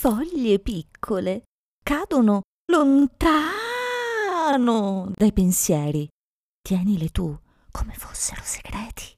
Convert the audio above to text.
foglie piccole cadono lontano dai pensieri. Tienile tu come fossero segreti.